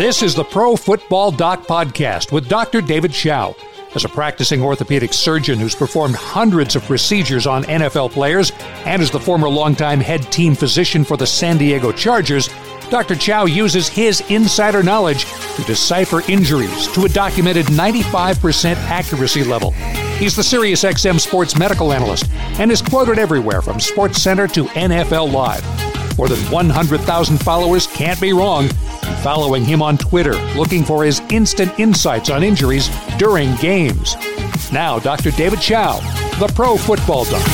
This is the Pro Football Doc Podcast with Dr. David Chao. As a practicing orthopedic surgeon who's performed hundreds of procedures on NFL players and as the former longtime head team physician for the San Diego Chargers, Dr. Chao uses his insider knowledge to decipher injuries to a documented 95% accuracy level. He's the SiriusXM sports medical analyst and is quoted everywhere from SportsCenter to NFL Live. More than 100,000 followers can't be wrong. Following him on Twitter, looking for his instant insights on injuries during games. Now, Dr. David Chao, the Pro Football Doc.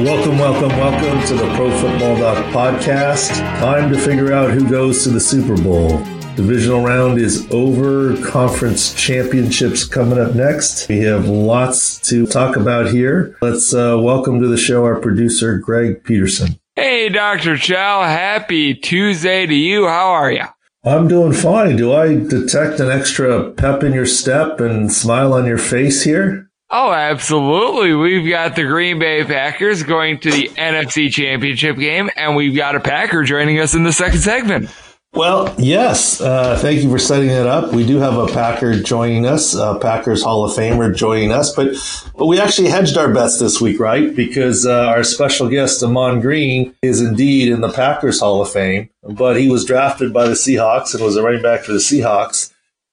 Welcome, welcome, welcome to the Pro Football Doc podcast. Time to figure out who goes to the Super Bowl. Divisional round is over. Conference championships coming up next. We have lots to talk about here. Let's uh, welcome to the show our producer, Greg Peterson. Hey, Dr. Chao. Happy Tuesday to you. How are you? I'm doing fine. Do I detect an extra pep in your step and smile on your face here? Oh, absolutely. We've got the Green Bay Packers going to the NFC Championship game, and we've got a Packer joining us in the second segment. Well, yes. Uh, thank you for setting it up. We do have a Packer joining us, Packers Hall of Famer joining us, but but we actually hedged our bets this week, right? Because uh, our special guest, Ahman Green, is indeed in the Packers Hall of Fame, but he was drafted by the Seahawks and was a running back for the Seahawks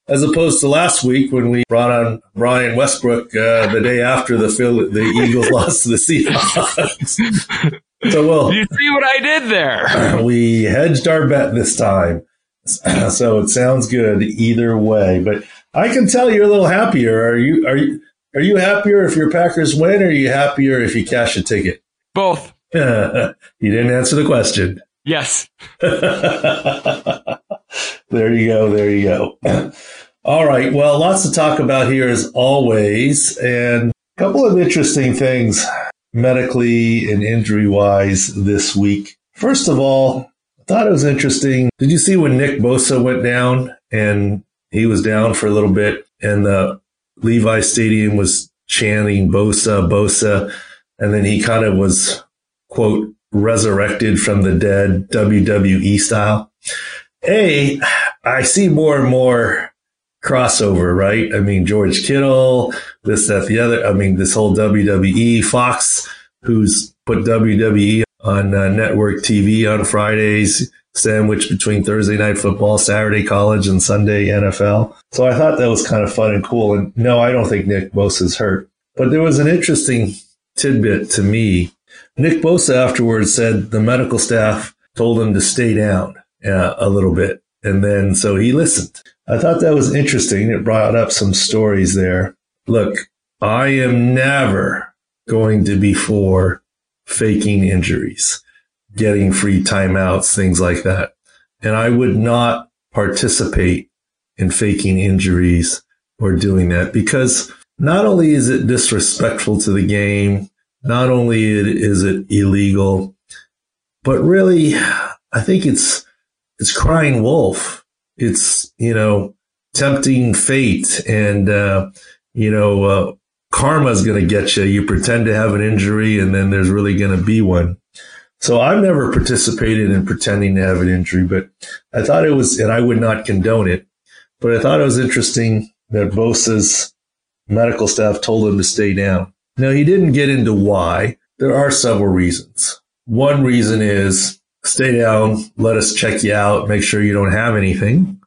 as opposed to last week when we brought on Brian Westbrook uh, the day after the Phil- the Eagles lost to the Seahawks. so well, you see what I did there? We hedged our bet this time, so it sounds good either way. But I can tell you're a little happier. Are you? Are you? Are you happier if your Packers win, or are you happier if you cash a ticket? Both. you didn't answer the question. Yes. there you go. There you go. All right. Well, lots to talk about here as always, and a couple of interesting things medically and injury wise this week. First of all, I thought it was interesting. Did you see when Nick Bosa went down and he was down for a little bit and the Levi Stadium was chanting Bosa, Bosa, and then he kind of was quote resurrected from the dead WWE style. A, I see more and more crossover, right? I mean, George Kittle, this, that, the other. I mean, this whole WWE Fox, who's put WWE on uh, network TV on Fridays, sandwiched between Thursday night football, Saturday college, and Sunday NFL. So I thought that was kind of fun and cool. And no, I don't think Nick Bosa's hurt, but there was an interesting tidbit to me. Nick Bosa afterwards said the medical staff told him to stay down uh, a little bit. And then so he listened. I thought that was interesting. It brought up some stories there. Look, I am never going to be for faking injuries, getting free timeouts, things like that. And I would not participate in faking injuries or doing that because not only is it disrespectful to the game, not only is it illegal, but really, I think it's, it's crying wolf it's, you know, tempting fate and, uh, you know, uh, karma's going to get you. You pretend to have an injury and then there's really going to be one. So I've never participated in pretending to have an injury, but I thought it was, and I would not condone it, but I thought it was interesting that Bosa's medical staff told him to stay down. Now he didn't get into why. There are several reasons. One reason is stay down, let us check you out, make sure you don't have anything.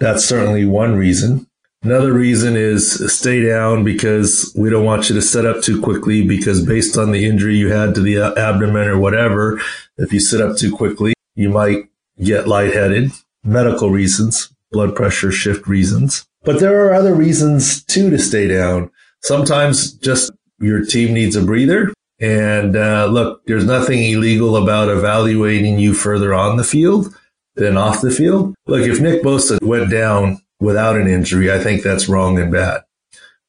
That's certainly one reason. Another reason is stay down because we don't want you to set up too quickly because based on the injury you had to the abdomen or whatever, if you sit up too quickly, you might get lightheaded. Medical reasons, blood pressure shift reasons. But there are other reasons too to stay down. Sometimes just your team needs a breather. And uh, look, there's nothing illegal about evaluating you further on the field than off the field. Look, if Nick Bosa went down without an injury, I think that's wrong and bad.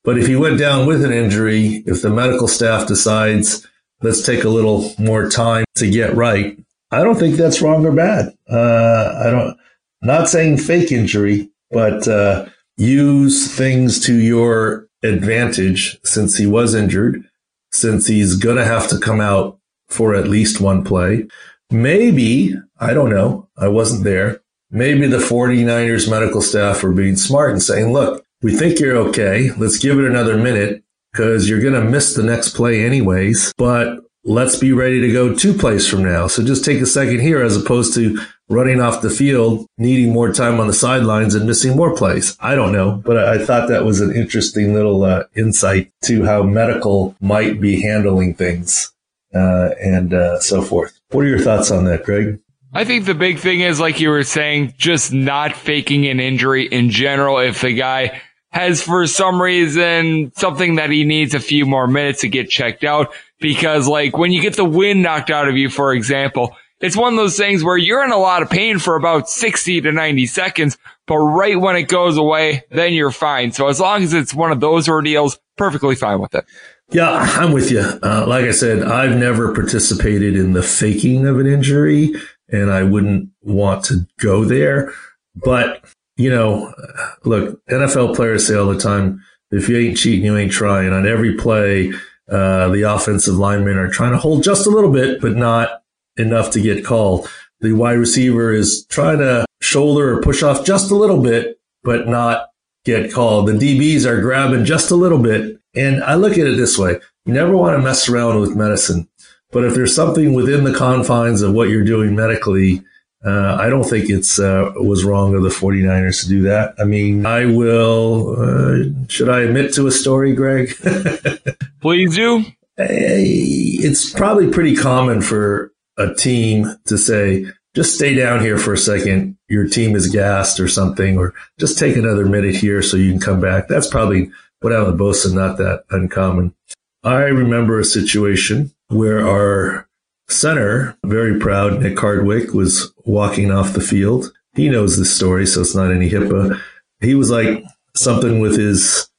But if he went down with an injury, if the medical staff decides let's take a little more time to get right, I don't think that's wrong or bad. Uh, I don't, not saying fake injury, but uh, use things to your advantage since he was injured since he's going to have to come out for at least one play. Maybe, I don't know. I wasn't there. maybe the 49ers medical staff were being smart and saying, look, we think you're okay. Let's give it another minute because you're going to miss the next play anyways, but let's be ready to go two plays from now. So just take a second here as opposed to running off the field, needing more time on the sidelines and missing more plays. I don't know, but I, thought that was an interesting little uh, insight to how medical might be handling things uh, and uh, so forth. What are your thoughts on that, Greg? I think the big thing is, like you were saying, just not faking an injury in general. If the guy has for some reason something that he needs a few more minutes to get checked out, because like when you get the wind knocked out of you, for example, it's one of those things where you're in a lot of pain for about 60 to 90 seconds, but right when it goes away, then you're fine. So as long as it's one of those ordeals, perfectly fine with it. Yeah, I'm with you. Uh, like I said, I've never participated in the faking of an injury and I wouldn't want to go there. But, you know, look, NFL players say all the time, if you ain't cheating, you ain't trying. On every play, uh, the offensive linemen are trying to hold just a little bit, but not enough to get called. The wide receiver is trying to shoulder or push off just a little bit, but not get called. The DBs are grabbing just a little bit. And I look at it this way. You never want to mess around with medicine. But if there's something within the confines of what you're doing medically, uh, I don't think it's uh, was wrong of the 49ers to do that. I mean, I will. Uh, should I admit to a story, Greg? Please do. It's probably pretty common for a team to say, just stay down here for a second. Your team is gassed or something, or just take another minute here so you can come back. That's probably what happened to Bosa, not that uncommon. I remember a situation where our center, very proud, Nick Hardwick, was walking off the field. He knows this story, so it's not any HIPAA. He was like something with his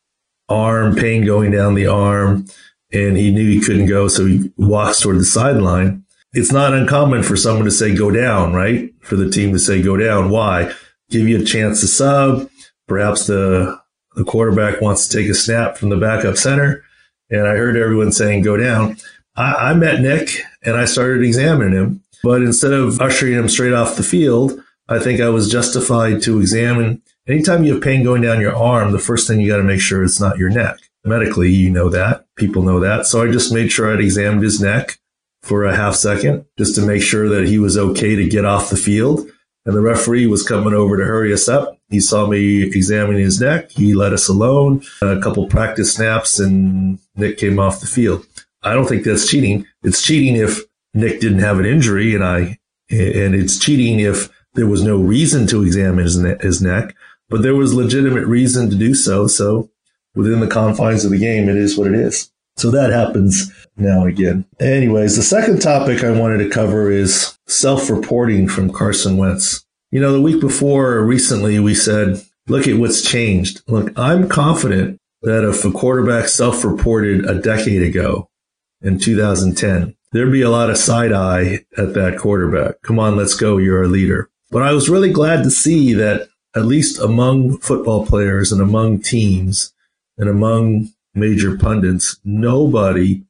arm, pain going down the arm, and he knew he couldn't go, so he walks toward the sideline. It's not uncommon for someone to say go down, right? For the team to say go down. Why? Give you a chance to sub. Perhaps the the quarterback wants to take a snap from the backup center. And I heard everyone saying go down. I, I met Nick and I started examining him. But instead of ushering him straight off the field, I think I was justified to examine. Anytime you have pain going down your arm, the first thing you got to make sure it's not your neck. Medically, you know that. People know that. So I just made sure I'd examined his neck for a half second just to make sure that he was okay to get off the field. And the referee was coming over to hurry us up. He saw me examining his neck. He let us alone. A couple practice snaps and Nick came off the field. I don't think that's cheating. It's cheating if Nick didn't have an injury and I, and it's cheating if there was no reason to examine his, ne- his neck, but there was legitimate reason to do so. So within the confines of the game, it is what it is. So that happens now again. Anyways, the second topic I wanted to cover is self-reporting from Carson Wentz. You know, the week before recently we said, look at what's changed. Look, I'm confident that if a quarterback self-reported a decade ago in 2010, there'd be a lot of side eye at that quarterback. Come on, let's go. You're a leader. But I was really glad to see that at least among football players and among teams and among major pundits, nobody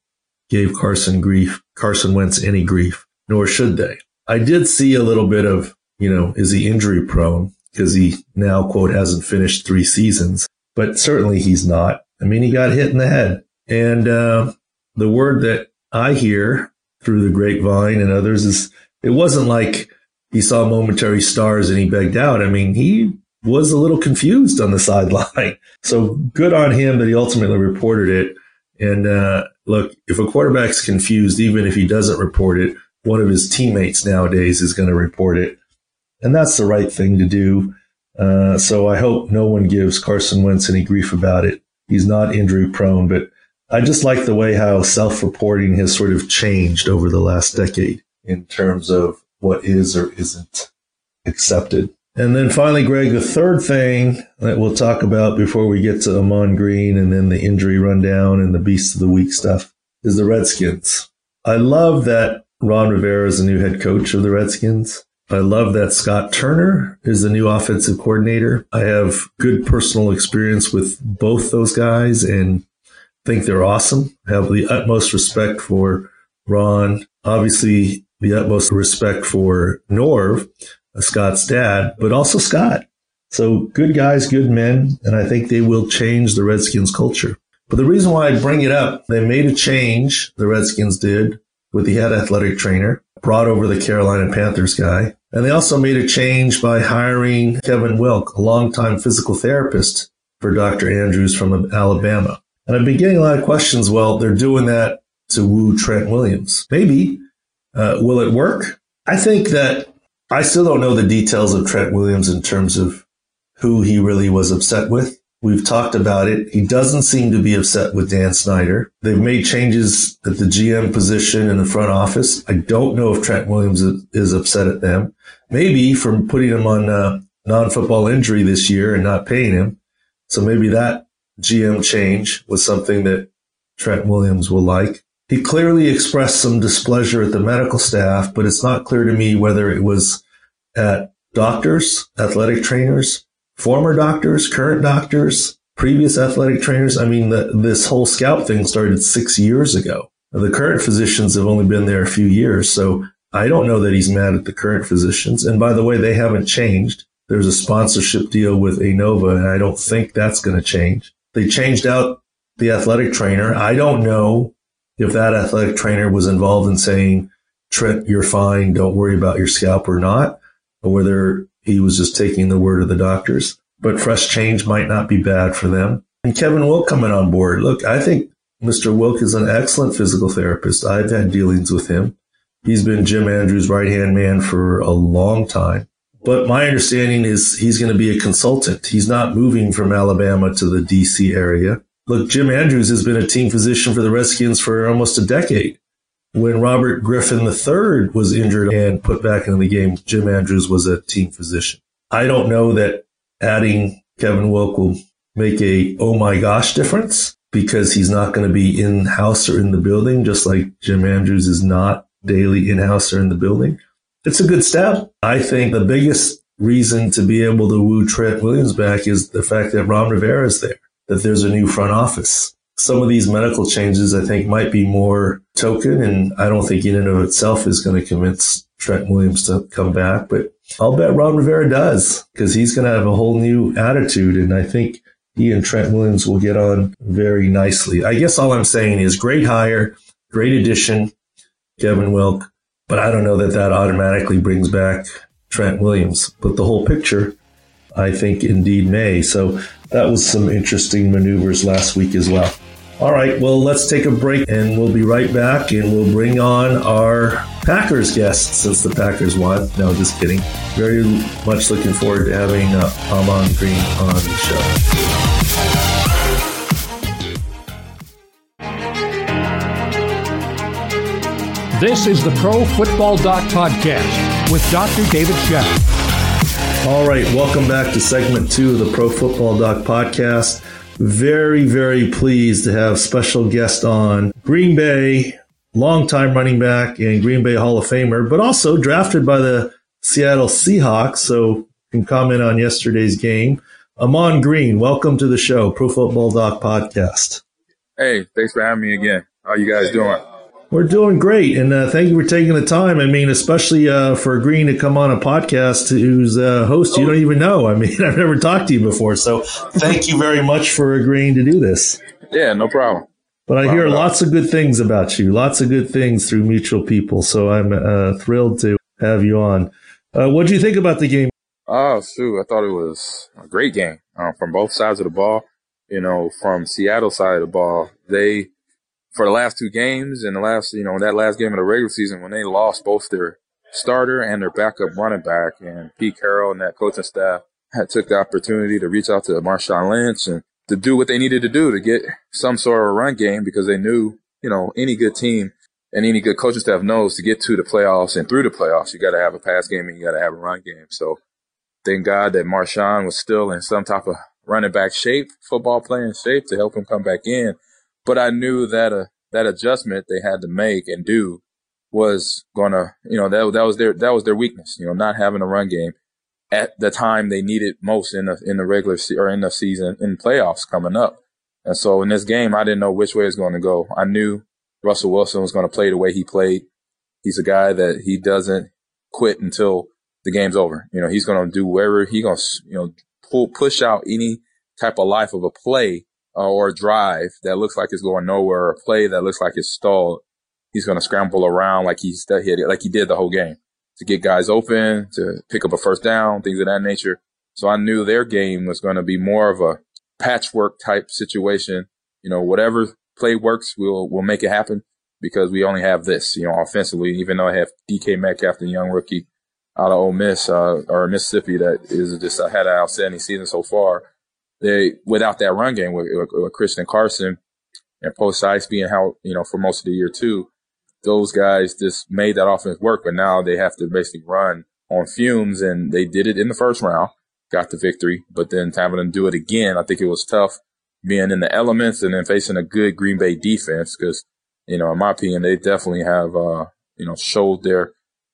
gave Carson grief, Carson Wentz any grief, nor should they. I did see a little bit of, you know, is he injury prone? Because he now, quote, hasn't finished three seasons, but certainly he's not. I mean, he got hit in the head. And uh, the word that I hear through the grapevine and others is it wasn't like he saw momentary stars and he begged out. I mean, he was a little confused on the sideline. So good on him that he ultimately reported it. And uh, look, if a quarterback's confused, even if he doesn't report it, one of his teammates nowadays is going to report it. And that's the right thing to do. Uh, so I hope no one gives Carson Wentz any grief about it. He's not injury prone, but I just like the way how self reporting has sort of changed over the last decade in terms of what is or isn't accepted. And then finally, Greg, the third thing that we'll talk about before we get to Ahman Green and then the injury rundown and the Beast of the Week stuff is the Redskins. I love that Ron Rivera is the new head coach of the Redskins. I love that Scott Turner is the new offensive coordinator. I have good personal experience with both those guys and think they're awesome. I have the utmost respect for Ron. Obviously, the utmost respect for Norv, Scott's dad, but also Scott. So good guys, good men, and I think they will change the Redskins culture. But the reason why I bring it up, they made a change, the Redskins did, with the head athletic trainer, brought over the Carolina Panthers guy. And they also made a change by hiring Kevin Wilk, a longtime physical therapist for Dr. Andrews from Alabama. And I've been getting a lot of questions. Well, they're doing that to woo Trent Williams. Maybe. Uh, will it work? I think that I still don't know the details of Trent Williams in terms of who he really was upset with. We've talked about it. He doesn't seem to be upset with Dan Snyder. They've made changes at the GM position in the front office. I don't know if Trent Williams is upset at them. Maybe from putting him on uh, non-football injury this year and not paying him. So maybe that GM change was something that Trent Williams will like. He clearly expressed some displeasure at the medical staff, but it's not clear to me whether it was at doctors, athletic trainers, former doctors, current doctors, previous athletic trainers. I mean, the, this whole scalp thing started six years ago. The current physicians have only been there a few years. So I don't know that he's mad at the current physicians. And by the way, they haven't changed. There's a sponsorship deal with Inova, and I don't think that's going to change. They changed out the athletic trainer. I don't know if that athletic trainer was involved in saying, Trent, you're fine. Don't worry about your scalp or not, or whether he was just taking the word of the doctors. But fresh change might not be bad for them. And Kevin Wilk coming on board. Look, I think Mr. Wilk is an excellent physical therapist. I've had dealings with him. He's been Jim Andrews' right hand man for a long time. But my understanding is he's going to be a consultant. He's not moving from Alabama to the DC area. Look, Jim Andrews has been a team physician for the Redskins for almost a decade. When Robert Griffin III was injured and put back into the game, Jim Andrews was a team physician. I don't know that adding Kevin Wilk will make a oh my gosh difference because he's not going to be in house or in the building, just like Jim Andrews is not daily in house or in the building. It's a good step. I think the biggest reason to be able to woo Trent Williams back is the fact that Ron Rivera is there, that there's a new front office some of these medical changes I think might be more token and I don't think in and of itself is going to convince Trent Williams to come back, but I'll bet Ron Rivera does because he's going to have a whole new attitude. And I think he and Trent Williams will get on very nicely. I guess all I'm saying is great hire, great addition, Kevin Wilk, but I don't know that that automatically brings back Trent Williams. But the whole picture, I think indeed may. So that was some interesting maneuvers last week as well. All right, well, let's take a break and we'll be right back and we'll bring on our Packers guest since the Packers won. No, just kidding. Very much looking forward to having uh, Ahman Green on the show. This is the Pro Football Doc Podcast with Dr. David Chao. All right, welcome back to segment two of the Pro Football Doc Podcast very, very pleased to have special guest on Green Bay, longtime running back and Green Bay Hall of Famer, but also drafted by the Seattle Seahawks. So can comment on yesterday's game. Ahman Green, welcome to the show, Pro Football Doc Podcast. Hey, thanks for having me again. How you guys doing? We're doing great, and uh, thank you for taking the time. I mean, especially uh, for agreeing to come on a podcast whose uh, host you don't even know. I mean, I've never talked to you before, so thank you very much for agreeing to do this. Yeah, no problem. But I hear lots of good things about you, lots of good things through mutual people. So I'm uh, thrilled to have you on. Uh, what do you think about the game? Oh, shoot. I thought it was a great game uh, from both sides of the ball. You know, from Seattle side of the ball, they for the last two games and the last, you know, that last game of the regular season when they lost both their starter and their backup running back and Pete Carroll and that coaching staff had took the opportunity to reach out to Marshawn Lynch and to do what they needed to do to get some sort of a run game because they knew, you know, any good team and any good coaching staff knows to get to the playoffs and through the playoffs, you got to have a pass game and you got to have a run game. So thank God that Marshawn was still in some type of running back shape, football playing shape to help him come back in but I knew that uh, that adjustment they had to make and do was gonna, you know, that that was their that was their weakness. You know, not having a run game at the time they needed most in the in the regular se- or in the season in playoffs coming up. And so in this game, I didn't know which way it was going to go. I knew Russell Wilson was going to play the way he played. He's a guy that he doesn't quit until the game's over. You know, he's going to do whatever he going to, you know, pull, push out any type of life of a play uh, or a drive that looks like it's going nowhere, or a play that looks like it's stalled. He's going to scramble around like he's like he did the whole game to get guys open, to pick up a first down, things of that nature. So I knew their game was going to be more of a patchwork type situation. You know, whatever play works, we'll we'll make it happen because we only have this. You know, offensively, even though I have DK Metcalf, the young rookie out of Ole Miss uh, or Mississippi, that is just uh, had an outstanding season so far. They without that run game with, with, Christian Carson and Post Size being how you know for most of the year too, those guys just made that offense work. But now they have to basically run on fumes, and they did it in the first round got the victory, but then having to do it again, I think it was tough being in the elements and then facing a good Green Bay defense because, you know, in my opinion, they definitely have, uh, you know, showed their,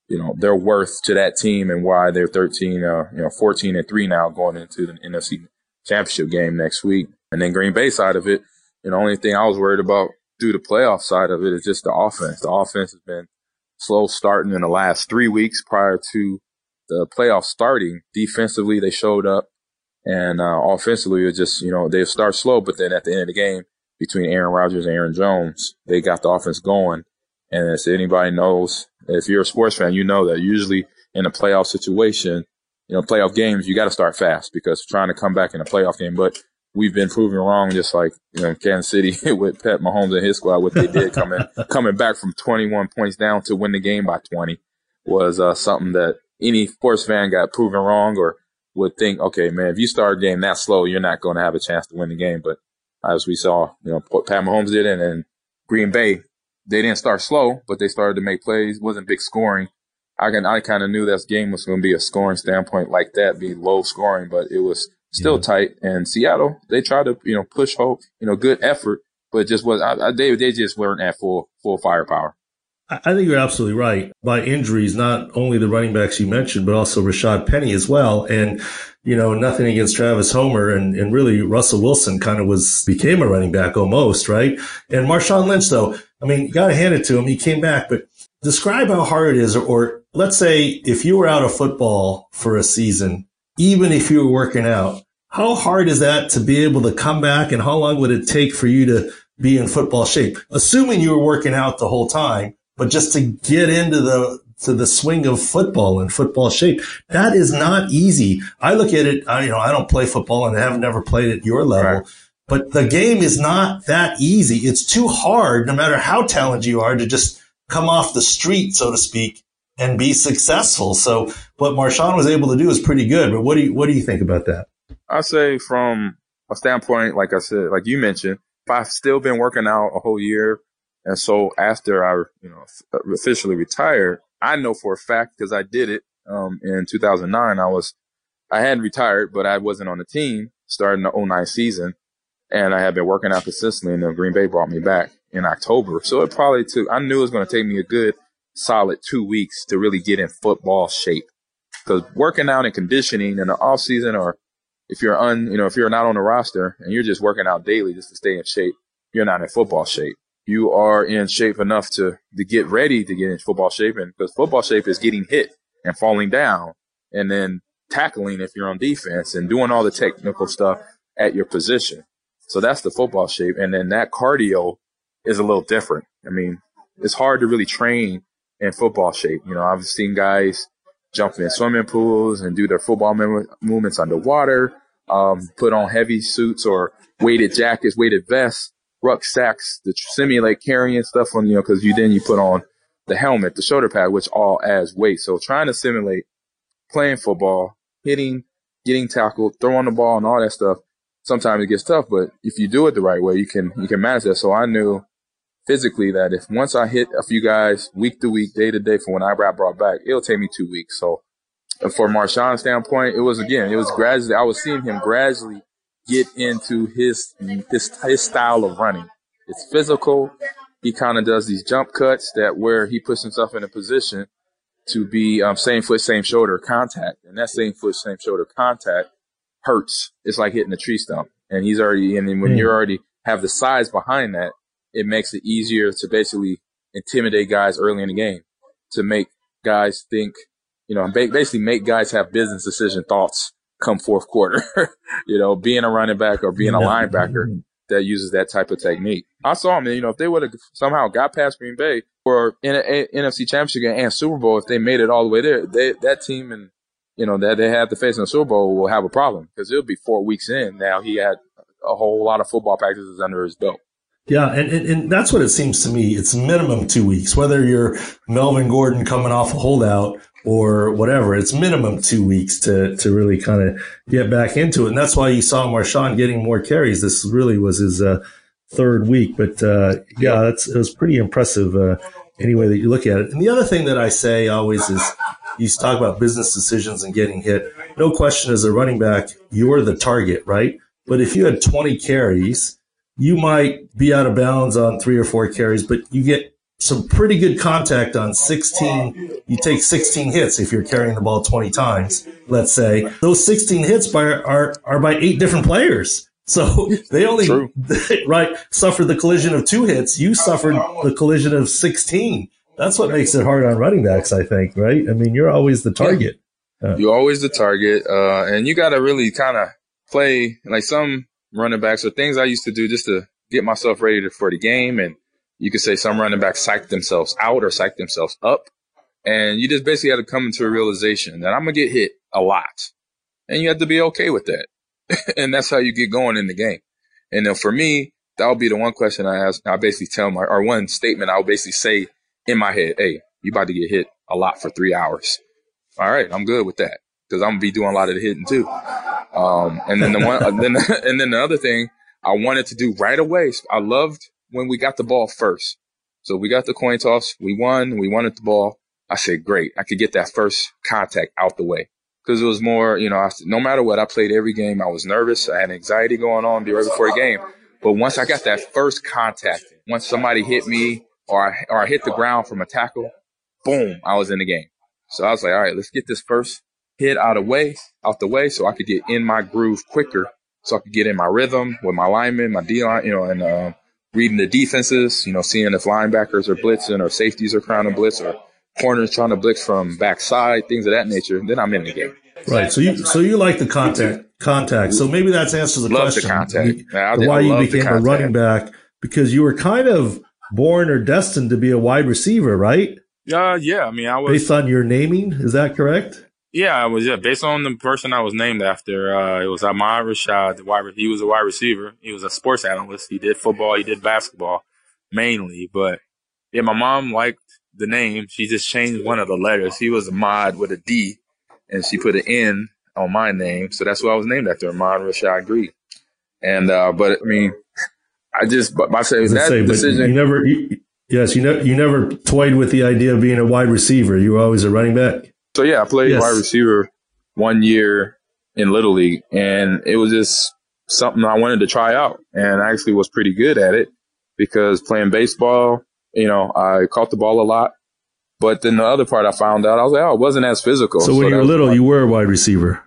you know, their worth to that team and why they're 13, uh, you know, 14 and three now going into the NFC championship game next week. And then Green Bay side of it, you know, only thing I was worried about through the playoff side of it is just the offense. The offense has been slow starting in the last three weeks prior to the playoffs starting, defensively they showed up, and uh, offensively it just you know they start slow, but then at the end of the game between Aaron Rodgers and Aaron Jones, they got the offense going. And as anybody knows, if you're a sports fan, you know that usually in a playoff situation, you know, playoff games, you got to start fast because trying to come back in a playoff game. But we've been proven wrong, just like you know, Kansas City with Pat Mahomes and his squad, what they did coming coming back from 21 points down to win the game by 20 was uh, something that any sports fan got proven wrong or would think, okay, man, if you start a game that slow, you're not going to have a chance to win the game. But as we saw, you know, what Pat Mahomes did and, and Green Bay, they didn't start slow, but they started to make plays. It wasn't big scoring. I can, I kind of knew that game was going to be a scoring standpoint like that, be low scoring, but it was still yeah. tight. And Seattle, they tried to, you know, push hope, you know, good effort, but just was, I, I, they, they just weren't at full, full firepower. I think you're absolutely right. By injuries, not only the running backs you mentioned, but also Rashaad Penny as well. And, you know, nothing against Travis Homer and, and really Russell Wilson kind of was, became a running back almost, right? And Marshawn Lynch, though, I mean, you got to hand it to him. He came back, but describe how hard it is. Or, or let's say if you were out of football for a season, even if you were working out, how hard is that to be able to come back and how long would it take for you to be in football shape? Assuming you were working out the whole time but just to get into the to the swing of football and football shape. That is not easy. I look at it, I, you know, I don't play football and I have never played at your level, right. but the game is not that easy. It's too hard, no matter how talented you are, to just come off the street, so to speak, and be successful. So what Marshawn was able to do is pretty good. But what do you, what do you think about that? I say from a standpoint, like I said, like you mentioned, if I've still been working out a whole year, and so after I, you know, officially retired, I know for a fact because I did it um, in 2009. I was, I hadn't retired, but I wasn't on the team starting the 09 season, and I had been working out consistently. And then Green Bay brought me back in October, so it probably took. I knew it was going to take me a good solid two weeks to really get in football shape because working out and conditioning in the off season or if you're un, you know, if you're not on the roster and you're just working out daily just to stay in shape, you're not in football shape you are in shape enough to, to get ready to get in football shape. And because football shape is getting hit and falling down and then tackling if you're on defense and doing all the technical stuff at your position. So that's the football shape. And then that cardio is a little different. I mean, it's hard to really train in football shape. You know, I've seen guys jump in swimming pools and do their football movements underwater, um, put on heavy suits or weighted jackets, weighted vests rucksacks to simulate carrying stuff on, you know, cause you then you put on the helmet, the shoulder pad, which all adds weight. So trying to simulate playing football, hitting, getting tackled, throwing the ball and all that stuff, sometimes it gets tough, but if you do it the right way, you can, you can manage that. So I knew physically that if once I hit a few guys week to week, day to day from when I got brought back, it'll take me two weeks. So for Marshawn's standpoint, it was again, it was gradually, I was seeing him gradually get into his his his style of running. It's physical. He kind of does these jump cuts that where he puts himself in a position to be um, same foot, same shoulder contact, and that same foot, same shoulder contact hurts. It's like hitting a tree stump, and he's already. And then when mm. you already have the size behind that, it makes it easier to basically intimidate guys early in the game, to make guys think you know, basically make guys have business decision thoughts come fourth quarter. you know, being a running back or being a linebacker that uses that type of technique. I saw them, you know, if they would have somehow got past Green Bay or in an NFC Championship game and Super Bowl, if they made it all the way there, they, that team and you know that they have to face in the Super Bowl will have a problem because it'll be four weeks in. Now he had a whole lot of football practices under his belt. Yeah, and, and, and, that's what it seems to me. It's minimum two weeks, whether you're Melvin Gordon coming off a holdout or whatever. It's minimum two weeks to, to really kind of get back into it. And that's why you saw Marshawn getting more carries. This really was his uh, third week. But uh, yeah, that's, it was pretty impressive uh, any way that you look at it. And the other thing that I say always is you talk about business decisions and getting hit. No question as a running back, you're the target, right? But if you had 20 carries, you might be out of bounds on three or four carries, but you get some pretty good contact on 16. You take 16 hits if you're carrying the ball 20 times, let's say. Those 16 hits by, are, are by eight different players. So they only, right, suffered the collision of two hits. You suffered the collision of 16. That's what makes it hard on running backs, I think, right? I mean, you're always the target. Uh, you're always the target. Uh, and you got to really kind of play like some running backs or things I used to do just to get myself ready to, for the game. And you could say some running backs psych themselves out or psych themselves up. And you just basically had to come into a realization that I'm going to get hit a lot. And you have to be okay with that. and that's how you get going in the game. And then for me, that would be the one question I ask. I basically tell my, or one statement I would basically say in my head, Hey, you about to get hit a lot for three hours. All right. I'm good with that because I'm gonna be doing a lot of the hitting too. Um, and then the one, uh, then, and then the other thing I wanted to do right away. I loved when we got the ball first. So we got the coin toss. We won. We wanted the ball. I said, great. I could get that first contact out the way because it was more, you know, I, no matter what, I played every game. I was nervous. I had anxiety going on right before a game. But once I got that first contact, once somebody hit me or I, or I hit the ground from a tackle, boom, I was in the game. So I was like, all right, let's get this first hit out of way, out the way, so I could get in my groove quicker, so I could get in my rhythm with my linemen, my D line, you know, and uh, reading the defenses, you know, seeing if linebackers are blitzing or safeties are trying to blitz or corners trying to blitz from backside, things of that nature. Then I'm in the game. Right. So you so you like the contact contact. So maybe that answers the Love question. The contact. You, why you became a running back because you were kind of born or destined to be a wide receiver, right? Uh, yeah. I mean, I was based on your naming. Is that correct? Yeah, I was. Yeah, based on the person I was named after, uh, it was Ahmad Rashad. The wide, he was a wide receiver. He was a sports analyst. He did football. He did basketball mainly. But yeah, my mom liked the name. She just changed one of the letters. He was Ahmad with a D, and she put an N on my name. So that's what I was named after, Ahmad Rashad Green. And uh, but I mean, I just but I say that say, decision. You never. You, yes, you you never toyed with the idea of being a wide receiver. You were always a running back. So yeah, I played yes. wide receiver one year in Little League, and it was just something I wanted to try out, and I actually was pretty good at it because playing baseball, you know, I caught the ball a lot. But then the other part I found out, I was like, oh, it wasn't as physical. So, so when you were little, you were a wide receiver.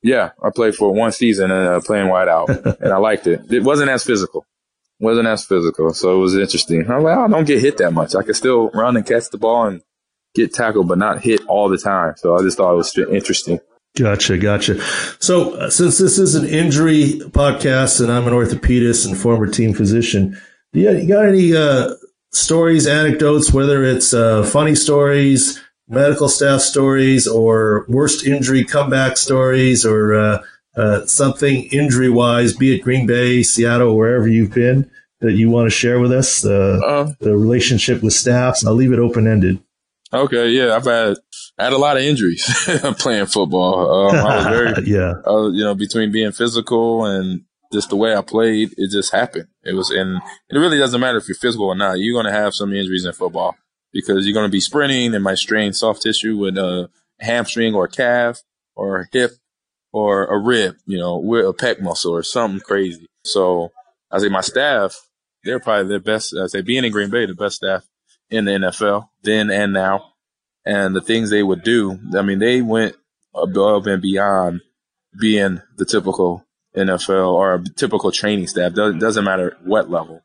Yeah, I played for one season and uh, playing wide out, and I liked it. It wasn't as physical. wasn't as physical, so it was interesting. I was like, oh, I don't get hit that much. I can still run and catch the ball and get tackled, but not hit all the time. So I just thought it was interesting. Gotcha, gotcha. So uh, since this is an injury podcast and I'm an orthopedist and former team physician, yeah, you, you got any uh, stories, anecdotes, whether it's uh, funny stories, medical staff stories, or worst injury comeback stories, or uh, uh, something injury wise, be it Green Bay, Seattle, wherever you've been that you want to share with us? Uh, the relationship with staffs. I'll leave it open ended. Okay, yeah, I've had I had a lot of injuries playing football. Um, I was very, yeah, uh, you know, between being physical and just the way I played, it just happened. It was, and it really doesn't matter if you're physical or not. You're going to have some injuries in football because you're going to be sprinting and might strain soft tissue with a hamstring or a calf or a hip or a rib, you know, with a pec muscle or something crazy. So I say my staff, they're probably the best. I say being in Green Bay, the best staff in the NFL then and now. And the things they would do, I mean, they went above and beyond being the typical NFL or a typical training staff. Doesn't, doesn't matter what level.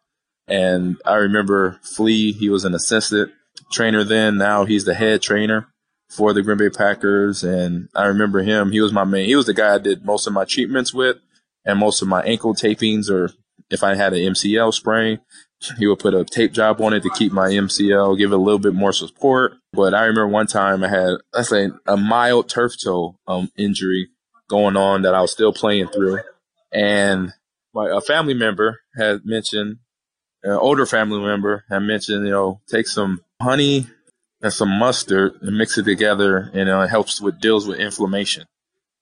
And I remember Flea, he was an assistant trainer then. Now he's the head trainer. for the Green Bay Packers. And I remember him. He was my main, he was the guy I did most of my treatments with and most of my ankle tapings or if I had an MCL sprain, he would put a tape job on it to keep my MCL, give it a little bit more support. But I remember one time I had, let's say, a mild turf toe um, injury going on that I was still playing through. And my, a family member had mentioned, an older family member had mentioned, you know, take some honey and some mustard and mix it together and uh, it helps with, deals with inflammation.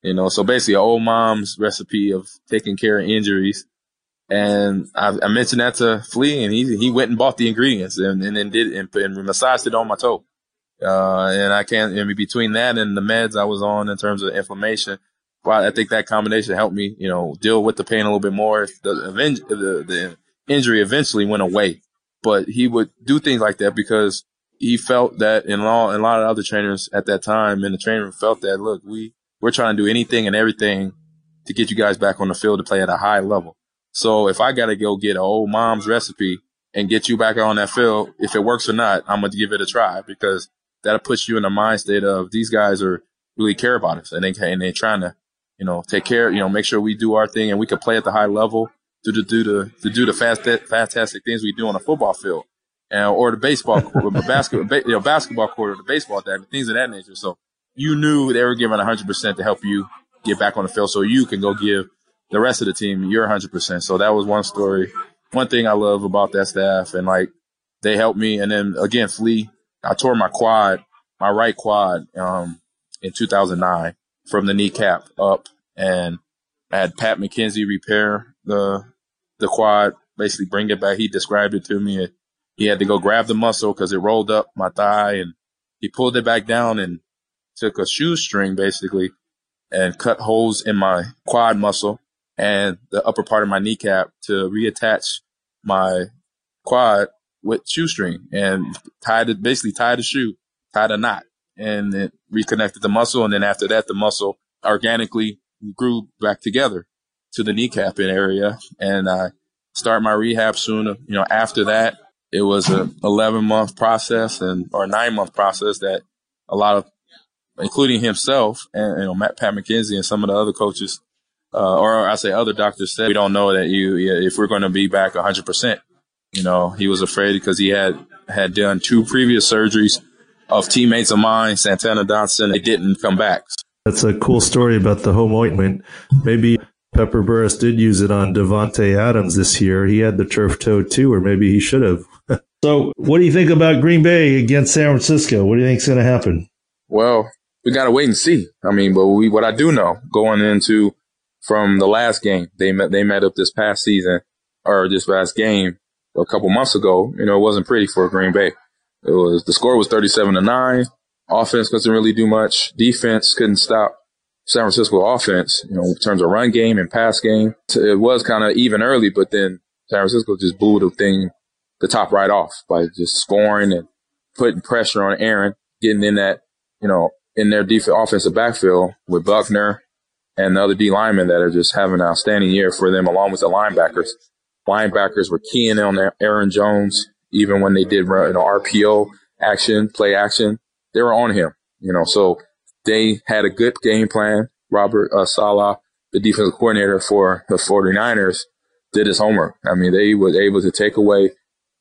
You know, so basically, old mom's recipe of taking care of injuries and I, I, mentioned that to Flea, and he he went and bought the ingredients and, and then did and, and massaged it on my toe. Uh, and I can't. Mean, between that and the meds I was on in terms of inflammation, well, I think that combination helped me, you know, deal with the pain a little bit more. The, the, the injury eventually went away, but he would do things like that because he felt that, in all, and a lot of other trainers at that time in the training room felt that, look, we we're trying to do anything and everything to get you guys back on the field to play at a high level. So if I got to go get an old mom's recipe and get you back on that field, if it works or not, I'm going to give it a try because that'll put you in a mind state of these guys are really care about us and they, and they're trying to, you know, take care, you know, make sure we do our thing and we can play at the high level to, to do the, to do the fast, fantastic things we do on a football field and, or the baseball court, the basketball, you know, basketball court or the baseball thing, things of that nature. So you knew they were giving hundred percent to help you get back on the field so you can go give the rest of the team, you're 100%. So that was one story. One thing I love about that staff and like they helped me. And then again, Flea, I tore my quad, my right quad, um, in 2009 from the kneecap up and I had Pat McKenzie repair the, the quad, basically bring it back. He described it to me. He had to go grab the muscle because it rolled up my thigh and he pulled it back down and took a shoestring basically and cut holes in my quad muscle and the upper part of my kneecap to reattach my quad with shoestring and tied it, basically tied the shoe, tied a knot and it reconnected the muscle. And then after that, the muscle organically grew back together to the kneecap in area. And I start my rehab soon. You know, after that, it was a 11 month process and or nine month process that a lot of, including himself and, you know, Matt, Pat McKenzie and some of the other coaches uh, or I say other doctors said, we don't know that you, if we're going to be back 100%. You know, he was afraid because he had, had done two previous surgeries of teammates of mine, Santana Dotson. They didn't come back. That's a cool story about the home ointment. Maybe Pepper Burruss did use it on Davante Adams this year. He had the turf toe too, or maybe he should have. so, what do you think about Green Bay against San Francisco? What do you think is going to happen? Well, we got to wait and see. I mean, but we, what I do know going into from the last game. They met, they met up this past season or this past game a couple months ago. You know, it wasn't pretty for Green Bay. It was, the score was 37 to nine. Offense couldn't really do much. Defense couldn't stop San Francisco offense, you know, in terms of run game and pass game. It was kind of even early, but then San Francisco just blew the thing, the top right off by just scoring and putting pressure on Aaron, getting in that, you know, in their defense offensive backfield with Buckner and the other D linemen that are just having an outstanding year for them, along with the linebackers. Linebackers were keying on Aaron Jones, even when they did know, RPO action, play action. They were on him, you know, so they had a good game plan. Robert uh, Saleh, the defensive coordinator for the 49ers, did his homework. I mean, they were able to take away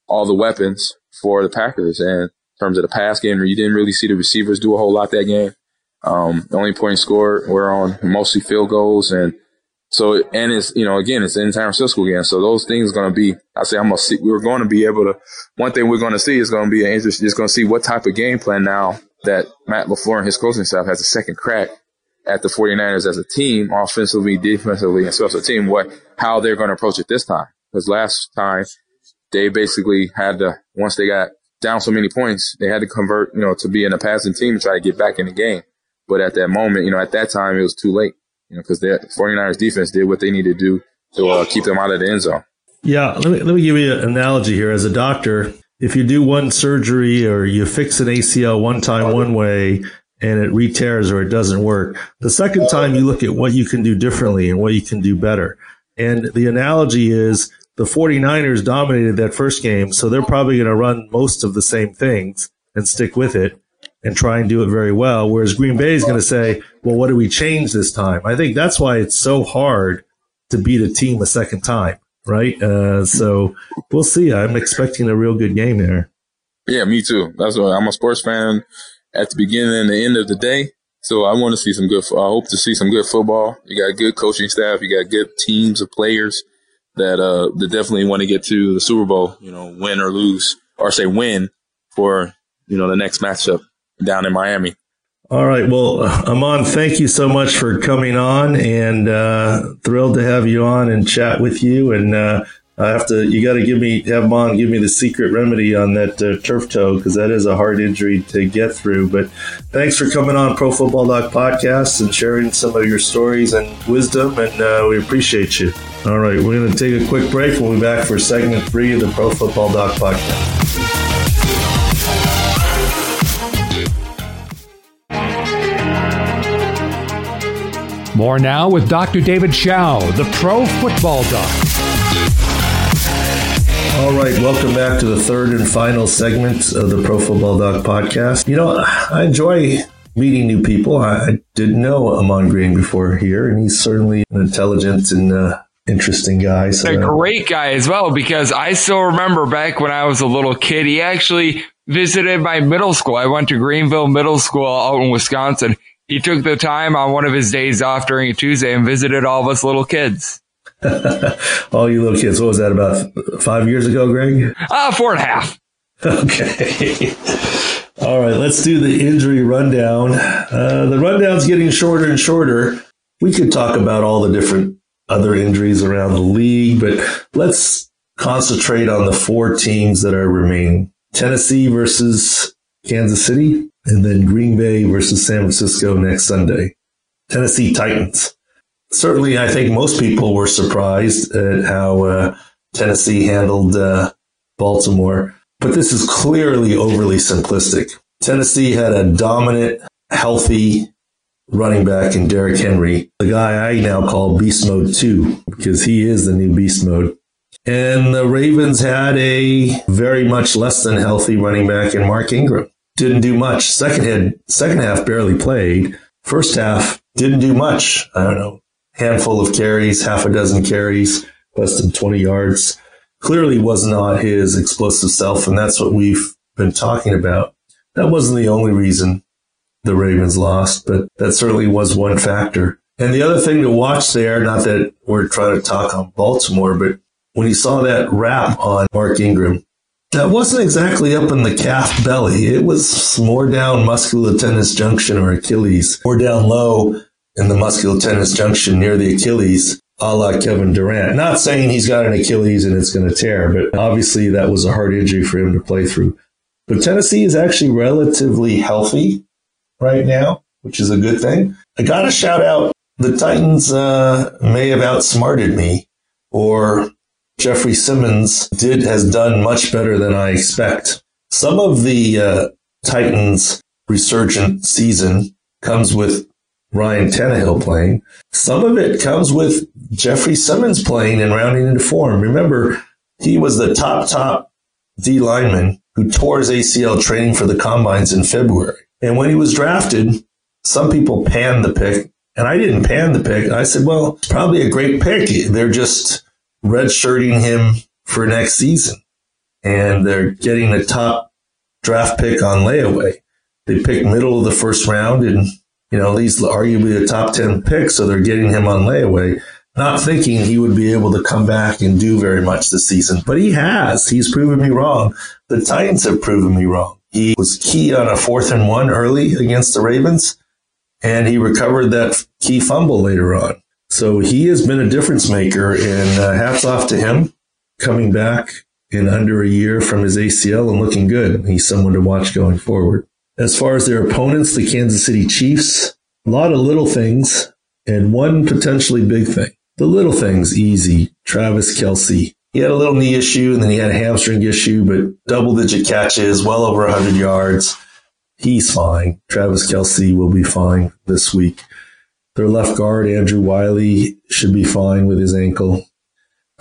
all the weapons for the Packers. And in terms of the pass game, you didn't really see the receivers do a whole lot that game. Um, the only point scored were on mostly field goals. And so, and it's, you know, again, it's in San Francisco again. So those things going to be, I say, I'm going to see, we're going to be able to, one thing we're going to see is going to be an just going to see what type of game plan now that Matt LaFleur and his coaching staff has a second crack at the 49ers as a team, offensively, defensively, and special team, what, how they're going to approach it this time. Because last time they basically had to, once they got down so many points, they had to convert, you know, to be in a passing team and try to get back in the game. But at that moment, you know, at that time, it was too late, you know, because the 49ers defense did what they needed to do to uh, keep them out of the end zone. Yeah. Let me, let me give you an analogy here. As a doctor, if you do one surgery or you fix an ACL one time one way and it re-tears or it doesn't work, the second time you look at what you can do differently and what you can do better. And the analogy is the 49ers dominated that first game, so they're probably going to run most of the same things and stick with it. And try and do it very well. Whereas Green Bay is going to say, well, what do we change this time? I think that's why it's so hard to beat a team a second time, right? Uh, so we'll see. I'm expecting a real good game there. Yeah, me too. That's why I'm a sports fan at the beginning and the end of the day. So I want to see some good. I hope to see some good football. You got good coaching staff. You got good teams of players that uh that definitely want to get to the Super Bowl. You know, win or lose, or say win for you know the next matchup down in Miami. All right. Well, Ahman, thank you so much for coming on and uh, thrilled to have you on and chat with you. And uh, I have to, you got to give me, have Ahman give me the secret remedy on that uh, turf toe because that is a hard injury to get through. But thanks for coming on Pro Football Doc podcast and sharing some of your stories and wisdom. And uh, we appreciate you. All right. We're going to take a quick break. We'll be back for segment three of the Pro Football Doc podcast. More now with Dr. David Chao, the Pro Football Doc. All right, welcome back to the third and final segment of the Pro Football Doc podcast. You know, I enjoy meeting new people. I didn't know Ahman Green before here, and he's certainly an intelligent and uh, interesting guy. So a great guy as well, because I still remember back when I was a little kid, he actually visited my middle school. I went to Greenville Middle School out in Wisconsin he took the time on one of his days off during a Tuesday and visited all of us little kids. all you little kids. What was that about five years ago, Greg? Uh, four and a half. Okay. all right. Let's do the injury rundown. Uh, the rundown's getting shorter and shorter. We could talk about all the different other injuries around the league, but let's concentrate on the four teams that are remaining. Tennessee versus Kansas City, and then Green Bay versus San Francisco next Sunday. Tennessee Titans. Certainly, I think most people were surprised at how uh, Tennessee handled uh, Baltimore, but this is clearly overly simplistic. Tennessee had a dominant, healthy running back in Derrick Henry, the guy I now call Beast Mode 2, because he is the new Beast Mode. And the Ravens had a very much less than healthy running back in Mark Ingram didn't do much. Second had second half barely played. First half didn't do much. I don't know, handful of carries, half a dozen carries, less than 20 yards. Clearly was not his explosive self, and that's what we've been talking about. That wasn't the only reason the Ravens lost, but that certainly was one factor. And the other thing to watch there, not that we're trying to talk on Baltimore, but when you saw that wrap on Mark Ingram, that wasn't exactly up in the calf belly. It was more down musculotendinous junction or Achilles, more down low in the musculotendinous junction near the Achilles, a la Kevin Durant. Not saying he's got an Achilles and it's going to tear, but obviously that was a hard injury for him to play through. But Tennessee is actually relatively healthy right now, which is a good thing. I got to shout out the Titans uh, may have outsmarted me or Jeffery Simmons did has done much better than I expect. Some of the uh, Titans resurgent season comes with Ryan Tannehill playing. Some of it comes with Jeffery Simmons playing and rounding into form. Remember, he was the top, top D lineman who tore his ACL training for the combines in February. And when he was drafted, some people panned the pick and I didn't pan the pick. I said, well, it's probably a great pick. They're just redshirting him for next season. And they're getting a top draft pick on layaway. They picked middle of the first round and, you know, these arguably the top 10 picks. So they're getting him on layaway, not thinking he would be able to come back and do very much this season. But he has. He's proven me wrong. The Titans have proven me wrong. He was key on a fourth and one early against the Ravens, and he recovered that key fumble later on. So he has been a difference maker, and uh, hats off to him coming back in under a year from his ACL and looking good. He's someone to watch going forward. As far as their opponents, the Kansas City Chiefs, a lot of little things and one potentially big thing. The little things easy. Travis Kelce. He had a little knee issue and then he had a hamstring issue, but double digit catches, well over 100 yards. He's fine. Travis Kelce will be fine this week. Their left guard, Andrew Wylie, should be fine with his ankle.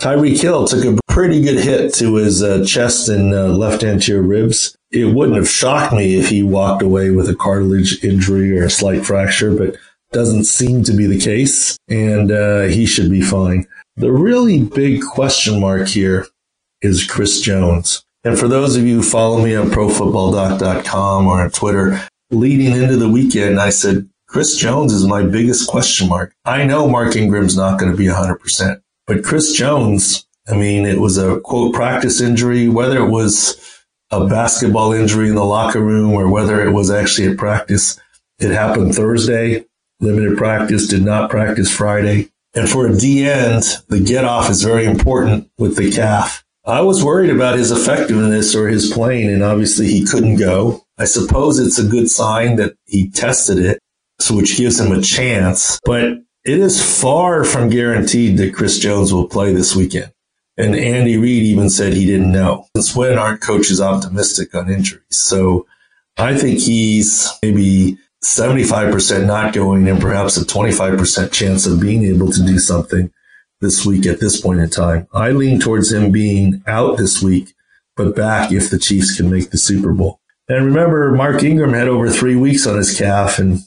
Tyreek Hill took a pretty good hit to his uh, chest and uh, left anterior ribs. It wouldn't have shocked me if he walked away with a cartilage injury or a slight fracture, but doesn't seem to be the case, and uh, he should be fine. The really big question mark here is Chris Jones. And for those of you who follow me on profootballdoc.com or on Twitter, leading into the weekend, I said, Chris Jones is my biggest question mark. I know Mark Ingram's not going to be 100%, but Chris Jones, I mean, it was a quote practice injury, whether it was a basketball injury in the locker room or whether it was actually at practice. It happened Thursday, limited practice, did not practice Friday. And for a D end, the get off is very important with the calf. I was worried about his effectiveness or his playing, and obviously he couldn't go. I suppose it's a good sign that he tested it, so which gives him a chance. But it is far from guaranteed that Chris Jones will play this weekend. And Andy Reid even said he didn't know. Since when aren't coaches optimistic on injuries? So I think he's maybe 75% not going and perhaps a 25% chance of being able to do something this week at this point in time. I lean towards him being out this week, but back if the Chiefs can make the Super Bowl. And remember, Mark Ingram had over three weeks on his calf and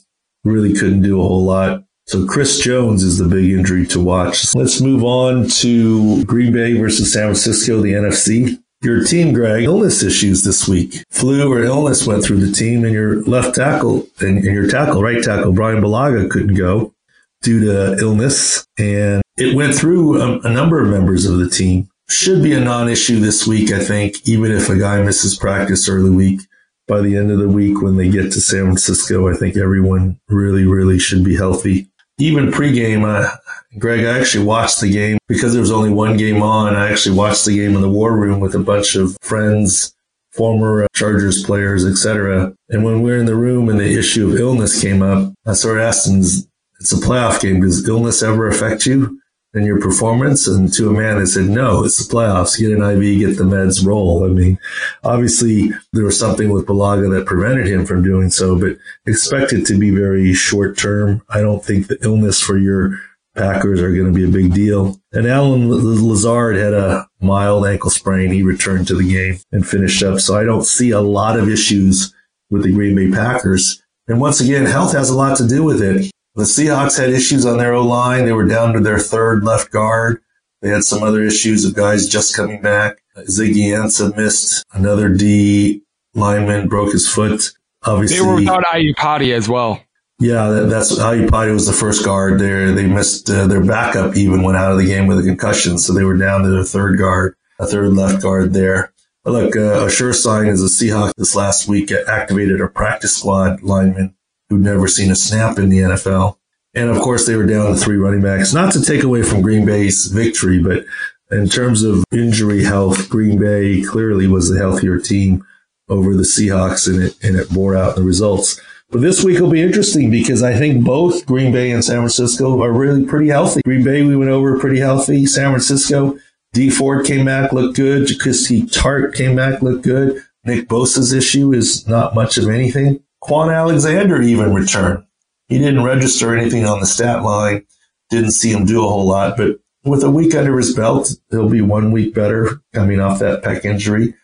really couldn't do a whole lot. So Chris Jones is the big injury to watch. Let's move on to Green Bay versus San Francisco, the NFC. Your team, Greg, illness issues this week. Flu or illness went through the team and your left tackle and, your tackle, right tackle, Bryan Bulaga couldn't go due to illness. And it went through a, a number of members of the team. Should be a non-issue this week, I think, even if a guy misses practice early week. By the end of the week, when they get to San Francisco, I think everyone really, really should be healthy. Even pregame, uh, Greg, I actually watched the game because there was only one game on. I actually watched the game in the war room with a bunch of friends, former uh, Chargers players, etc. And when we were in the room and the issue of illness came up, I started asking, it's a playoff game. Does illness ever affect you? And your performance? And to a man, I said, no, it's the playoffs. Get an IV, get the meds, roll. I mean, obviously there was something with Bulaga that prevented him from doing so, but expect it to be very short term. I don't think the illness for your Packers are going to be a big deal. And Allen Lazard had a mild ankle sprain. He returned to the game and finished up. So I don't see a lot of issues with the Green Bay Packers. And once again, health has a lot to do with it. The Seahawks had issues on their O line. They were down to their third left guard. They had some other issues of guys just coming back. Ziggy Ansah missed another D lineman, broke his foot. Obviously, they were without Iupati as well. Yeah, that, that's Iupati was the first guard there. They missed uh, their backup even went out of the game with a concussion, so they were down to their third guard, a third left guard there. But look, uh, a sure sign is the Seahawks this last week activated a practice squad lineman who'd never seen a snap in the NFL. And of course, they were down to three running backs. Not to take away from Green Bay's victory, but in terms of injury health, Green Bay clearly was the healthier team over the Seahawks, and it and it bore out in the results. But this week will be interesting because I think both Green Bay and San Francisco are really pretty healthy. Green Bay, we went over pretty healthy. San Francisco, Dee Ford came back, looked good. Jaquiski Tartt came back, looked good. Nick Bosa's issue is not much of anything. Kwon Alexander even returned. He didn't register anything on the stat line. Didn't see him do a whole lot, but with a week under his belt, he'll be one week better coming off that pec injury.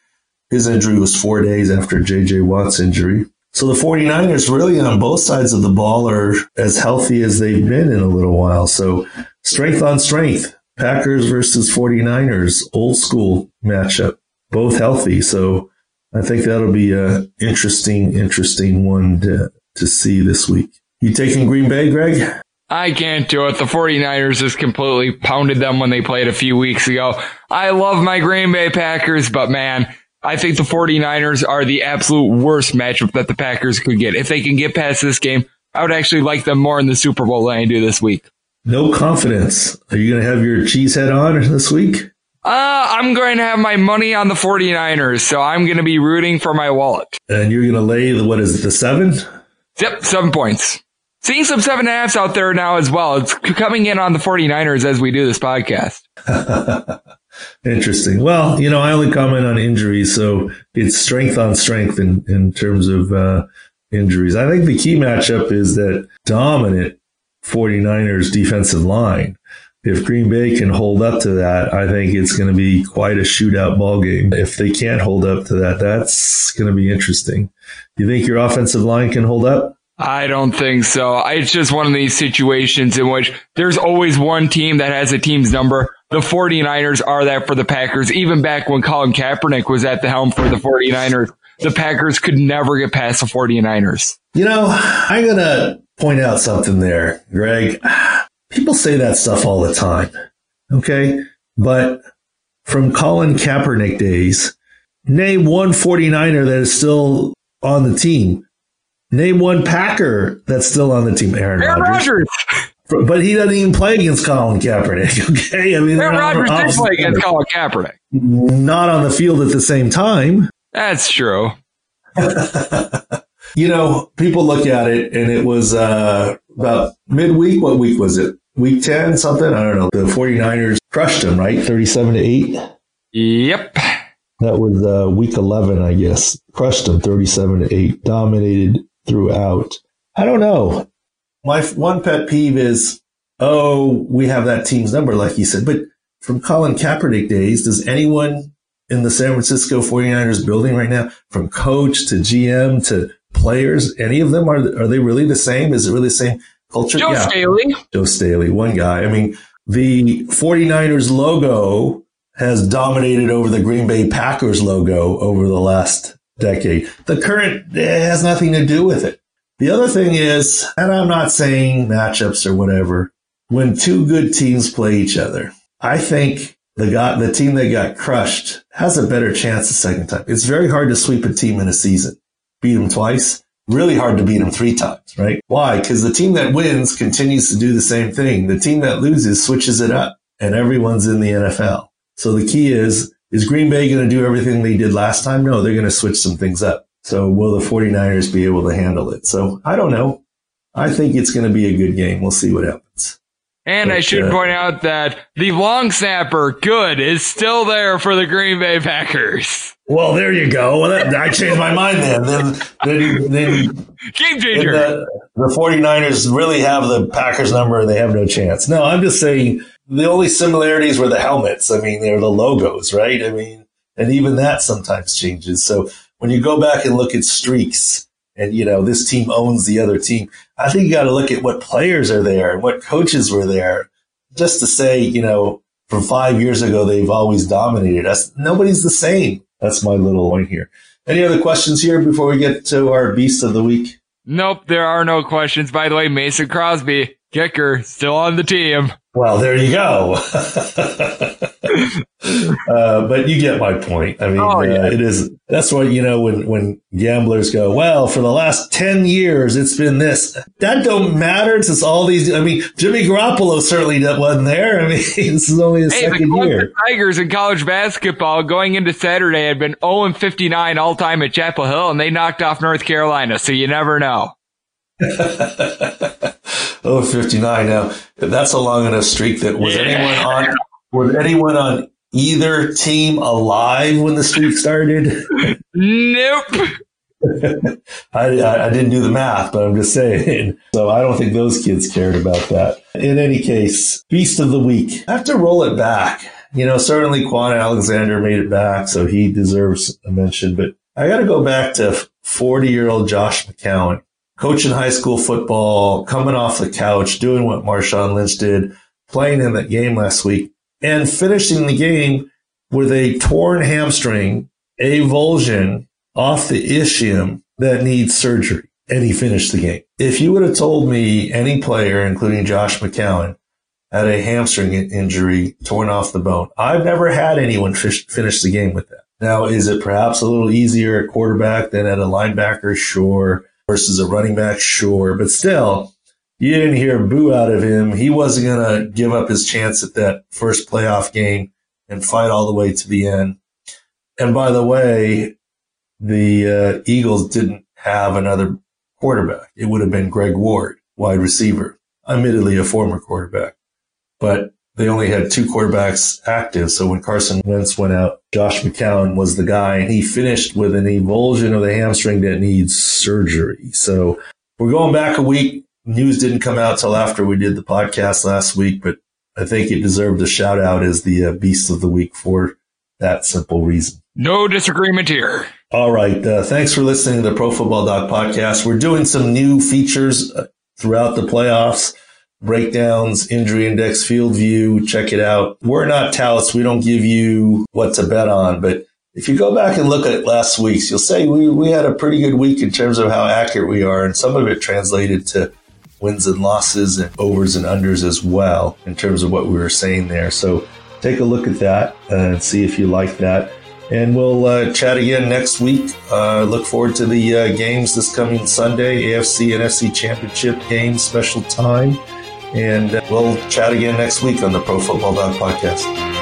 His injury was four days after JJ Watt's injury. So the 49ers really on both sides of the ball are as healthy as they've been in a little while. So strength on strength. Packers versus 49ers, old school matchup, both healthy. So I think that'll be a interesting, interesting one to, to see this week. You taking Green Bay, Greg? I can't do it. The 49ers just completely pounded them when they played a few weeks ago. I love my Green Bay Packers, but man, I think the 49ers are the absolute worst matchup that the Packers could get. If they can get past this game, I would actually like them more in the Super Bowl than I do this week. No confidence. Are you going to have your cheese head on this week? Uh, I'm going to have my money on the 49ers, so I'm going to be rooting for my wallet. And you're going to lay, the, what is it, the seven? Yep, seven points. Seeing some seven and a halfs out there now as well. It's coming in on the 49ers as we do this podcast. Interesting. Well, you know, I only comment on injuries, so it's strength on strength in, in terms of uh, injuries. I think the key matchup is that dominant 49ers defensive line if Green Bay can hold up to that, I think it's going to be quite a shootout ball game. If they can't hold up to that, that's going to be interesting. Do you think your offensive line can hold up? I don't think so. It's just one of these situations in which there's always one team that has a team's number. The 49ers are that for the Packers. Even back when Colin Kaepernick was at the helm for the 49ers, the Packers could never get past the 49ers. You know, I'm going to point out something there, Greg. People say that stuff all the time. Okay. But from Colin Kaepernick days, name one 49er that is still on the team. Name one Packer that's still on the team. Aaron, Aaron Rodgers. But he doesn't even play against Colin Kaepernick. Okay. I mean, Aaron Rodgers did play against Colin Kaepernick. Not on the field at the same time. That's true. you know, people look at it and it was uh, about midweek. What week was it? Week 10, something? I don't know. The 49ers crushed them, right? 37 to 8? Yep. That was uh, week 11, I guess. Crushed them 37 to 8. Dominated throughout. I don't know. My one pet peeve is, oh, we have that team's number, like you said. But from Colin Kaepernick days, does anyone in the San Francisco 49ers building right now, from coach to GM to players, any of them are are they really the same? Is it really the same culture? Joe yeah. Staley. Joe Staley, one guy. I mean, the 49ers logo has dominated over the Green Bay Packers logo over the last decade. The current has nothing to do with it. The other thing is, and I'm not saying matchups or whatever, when two good teams play each other, I think the got the team that got crushed has a better chance the second time. It's very hard to sweep a team in a season. Beat them twice. Really hard to beat them three times, right? Why? Because the team that wins continues to do the same thing. The team that loses switches it up and everyone's in the NFL. So the key is, is Green Bay going to do everything they did last time? No, they're going to switch some things up. So will the 49ers be able to handle it? So I don't know. I think it's going to be a good game. We'll see what happens. And but, I should uh, point out that the long snapper, good, is still there for the Green Bay Packers. Well, there you go. Well, that, I changed my mind then. Then, then, then game changer. The, the 49ers really have the Packers number and they have no chance. No, I'm just saying the only similarities were the helmets. I mean, they're the logos, right? I mean, and even that sometimes changes. So when you go back and look at streaks, and you know this team owns the other team. I think you got to look at what players are there and what coaches were there, just to say you know from five years ago they've always dominated us. Nobody's the same. That's my little point here. Any other questions here before we get to our beast of the week? Nope, there are no questions. By the way, Mason Crosby, kicker, still on the team. Well, there you go. uh, but you get my point. I mean, oh, yeah. uh, it is, that's what, you know, when, when gamblers go, well, for the last 10 years, it's been this. That don't matter since all these, I mean, Jimmy Garoppolo certainly wasn't there. I mean, this is only his hey, second the year. Tigers in college basketball going into Saturday had been 0 and 59 all time at Chapel Hill and they knocked off North Carolina. So you never know. oh, 59. Now, that's a long enough streak that was yeah. anyone on, was anyone on either team alive when the streak started? nope. I, I, didn't do the math, but I'm just saying. So I don't think those kids cared about that. In any case, Beast of the Week. I have to roll it back. You know, certainly Kwon Alexander made it back, so he deserves a mention, but I got to go back to 40 year old Josh McCown coaching high school football, coming off the couch, doing what Marshawn Lynch did, playing in that game last week, and finishing the game with a torn hamstring, avulsion off the ischium that needs surgery. And he finished the game. If you would have told me any player, including Josh McCown, had a hamstring injury torn off the bone, I've never had anyone fish, finish the game with that. Now, is it perhaps a little easier at quarterback than at a linebacker? Sure versus a running back, sure, but still, you didn't hear boo out of him. He wasn't going to give up his chance at that first playoff game and fight all the way to the end. And by the way, the uh, Eagles didn't have another quarterback. It would have been Greg Ward, wide receiver, admittedly a former quarterback, but they only had two quarterbacks active. So when Carson Wentz went out, Josh McCown was the guy and he finished with an avulsion of the hamstring that needs surgery. So we're going back a week. News didn't come out till after we did the podcast last week, but I think it deserved a shout out as the uh, Beast of the Week for that simple reason. No disagreement here. All right. Uh, thanks for listening to the Pro Football Doc podcast. We're doing some new features uh, throughout the playoffs breakdowns, injury index, field view. Check it out. We're not touts. We don't give you what to bet on, but if you go back and look at last week's, you'll say we, we had a pretty good week in terms of how accurate we are. And some of it translated to wins and losses and overs and unders as well in terms of what we were saying there. So take a look at that and see if you like that. And we'll uh, chat again next week. Uh, look forward to the uh, games this coming Sunday, AFC and NFC Championship game, special time. And uh, we'll chat again next week on the Pro Football Doc podcast.